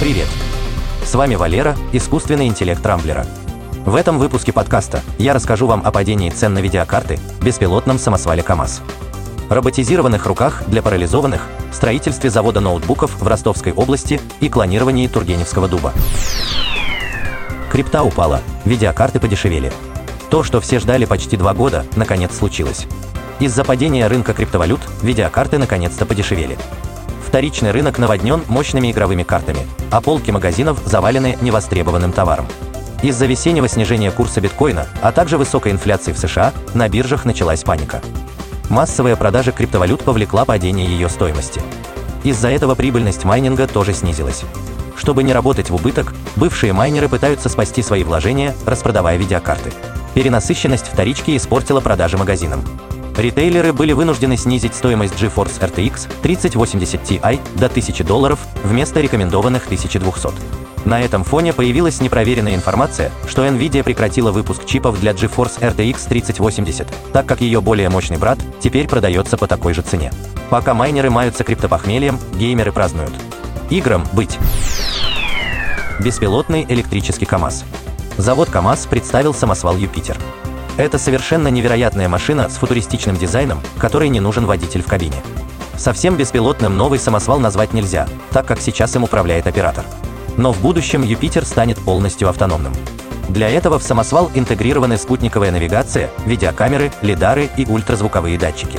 Привет! С вами Валера, искусственный интеллект Рамблера. В этом выпуске подкаста я расскажу вам о падении цен на видеокарты, беспилотном самосвале КАМАЗ, роботизированных руках для парализованных, строительстве завода ноутбуков в Ростовской области и клонировании Тургеневского дуба. Крипта упала, видеокарты подешевели. То, что все ждали почти два года, наконец случилось. Из-за падения рынка криптовалют видеокарты наконец-то подешевели. Вторичный рынок наводнен мощными игровыми картами, а полки магазинов завалены невостребованным товаром. Из-за весеннего снижения курса биткоина, а также высокой инфляции в США, на биржах началась паника. Массовая продажа криптовалют повлекла падение ее стоимости. Из-за этого прибыльность майнинга тоже снизилась. Чтобы не работать в убыток, бывшие майнеры пытаются спасти свои вложения, распродавая видеокарты. Перенасыщенность вторички испортила продажи магазинам. Ритейлеры были вынуждены снизить стоимость GeForce RTX 3080 Ti до 1000 долларов вместо рекомендованных 1200. На этом фоне появилась непроверенная информация, что Nvidia прекратила выпуск чипов для GeForce RTX 3080, так как ее более мощный брат теперь продается по такой же цене. Пока майнеры маются криптопохмельем, геймеры празднуют. Играм быть. Беспилотный электрический КАМАЗ. Завод КАМАЗ представил самосвал «Юпитер». Это совершенно невероятная машина с футуристичным дизайном, которой не нужен водитель в кабине. Совсем беспилотным новый самосвал назвать нельзя, так как сейчас им управляет оператор. Но в будущем Юпитер станет полностью автономным. Для этого в самосвал интегрированы спутниковая навигация, видеокамеры, лидары и ультразвуковые датчики.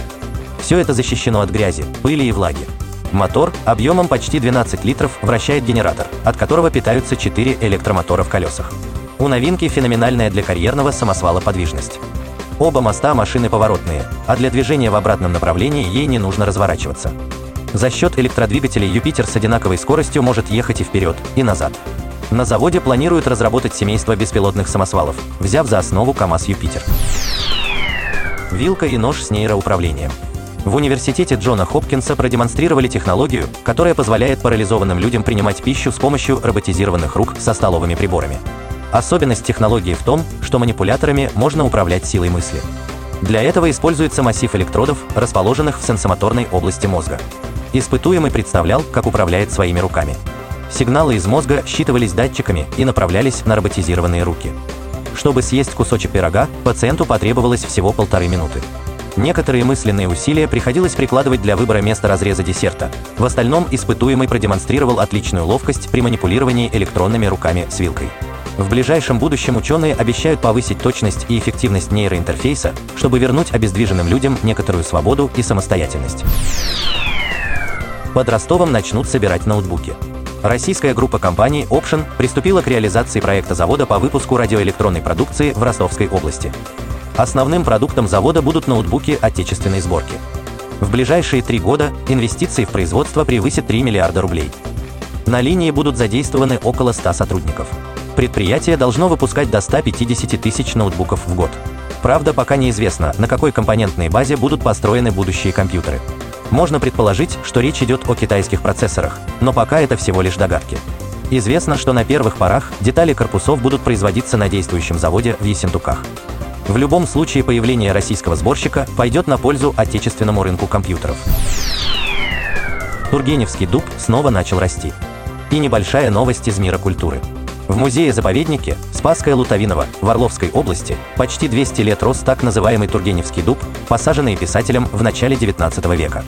Все это защищено от грязи, пыли и влаги. Мотор объемом почти 12 литров вращает генератор, от которого питаются 4 электромотора в колесах. У новинки феноменальная для карьерного самосвала подвижность. Оба моста машины поворотные, а для движения в обратном направлении ей не нужно разворачиваться. За счет электродвигателей Юпитер с одинаковой скоростью может ехать и вперед, и назад. На заводе планируют разработать семейство беспилотных самосвалов, взяв за основу КАМАЗ Юпитер. Вилка и нож с нейроуправлением. В университете Джона Хопкинса продемонстрировали технологию, которая позволяет парализованным людям принимать пищу с помощью роботизированных рук со столовыми приборами. Особенность технологии в том, что манипуляторами можно управлять силой мысли. Для этого используется массив электродов, расположенных в сенсомоторной области мозга. Испытуемый представлял, как управляет своими руками. Сигналы из мозга считывались датчиками и направлялись на роботизированные руки. Чтобы съесть кусочек пирога, пациенту потребовалось всего полторы минуты. Некоторые мысленные усилия приходилось прикладывать для выбора места разреза десерта. В остальном испытуемый продемонстрировал отличную ловкость при манипулировании электронными руками с вилкой. В ближайшем будущем ученые обещают повысить точность и эффективность нейроинтерфейса, чтобы вернуть обездвиженным людям некоторую свободу и самостоятельность. Под Ростовом начнут собирать ноутбуки. Российская группа компаний Option приступила к реализации проекта завода по выпуску радиоэлектронной продукции в Ростовской области. Основным продуктом завода будут ноутбуки отечественной сборки. В ближайшие три года инвестиции в производство превысят 3 миллиарда рублей. На линии будут задействованы около 100 сотрудников. Предприятие должно выпускать до 150 тысяч ноутбуков в год. Правда, пока неизвестно, на какой компонентной базе будут построены будущие компьютеры. Можно предположить, что речь идет о китайских процессорах, но пока это всего лишь догадки. Известно, что на первых порах детали корпусов будут производиться на действующем заводе в Ессентуках. В любом случае появление российского сборщика пойдет на пользу отечественному рынку компьютеров. Тургеневский дуб снова начал расти. И небольшая новость из мира культуры – в музее-заповеднике Спасская Лутовинова в Орловской области почти 200 лет рос так называемый Тургеневский дуб, посаженный писателем в начале 19 века.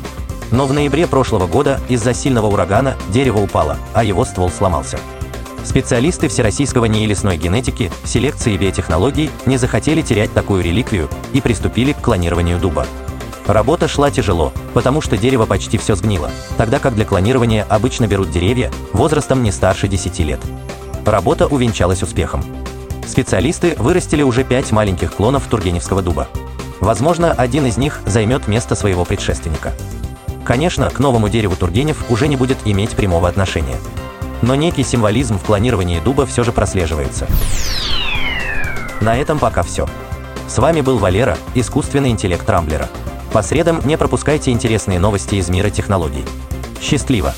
Но в ноябре прошлого года из-за сильного урагана дерево упало, а его ствол сломался. Специалисты Всероссийского НИИ лесной генетики, селекции и биотехнологий не захотели терять такую реликвию и приступили к клонированию дуба. Работа шла тяжело, потому что дерево почти все сгнило, тогда как для клонирования обычно берут деревья возрастом не старше 10 лет. Работа увенчалась успехом. Специалисты вырастили уже пять маленьких клонов Тургеневского дуба. Возможно, один из них займет место своего предшественника. Конечно, к новому дереву Тургенев уже не будет иметь прямого отношения. Но некий символизм в клонировании дуба все же прослеживается. На этом пока все. С вами был Валера, искусственный интеллект Рамблера. По средам не пропускайте интересные новости из мира технологий. Счастливо!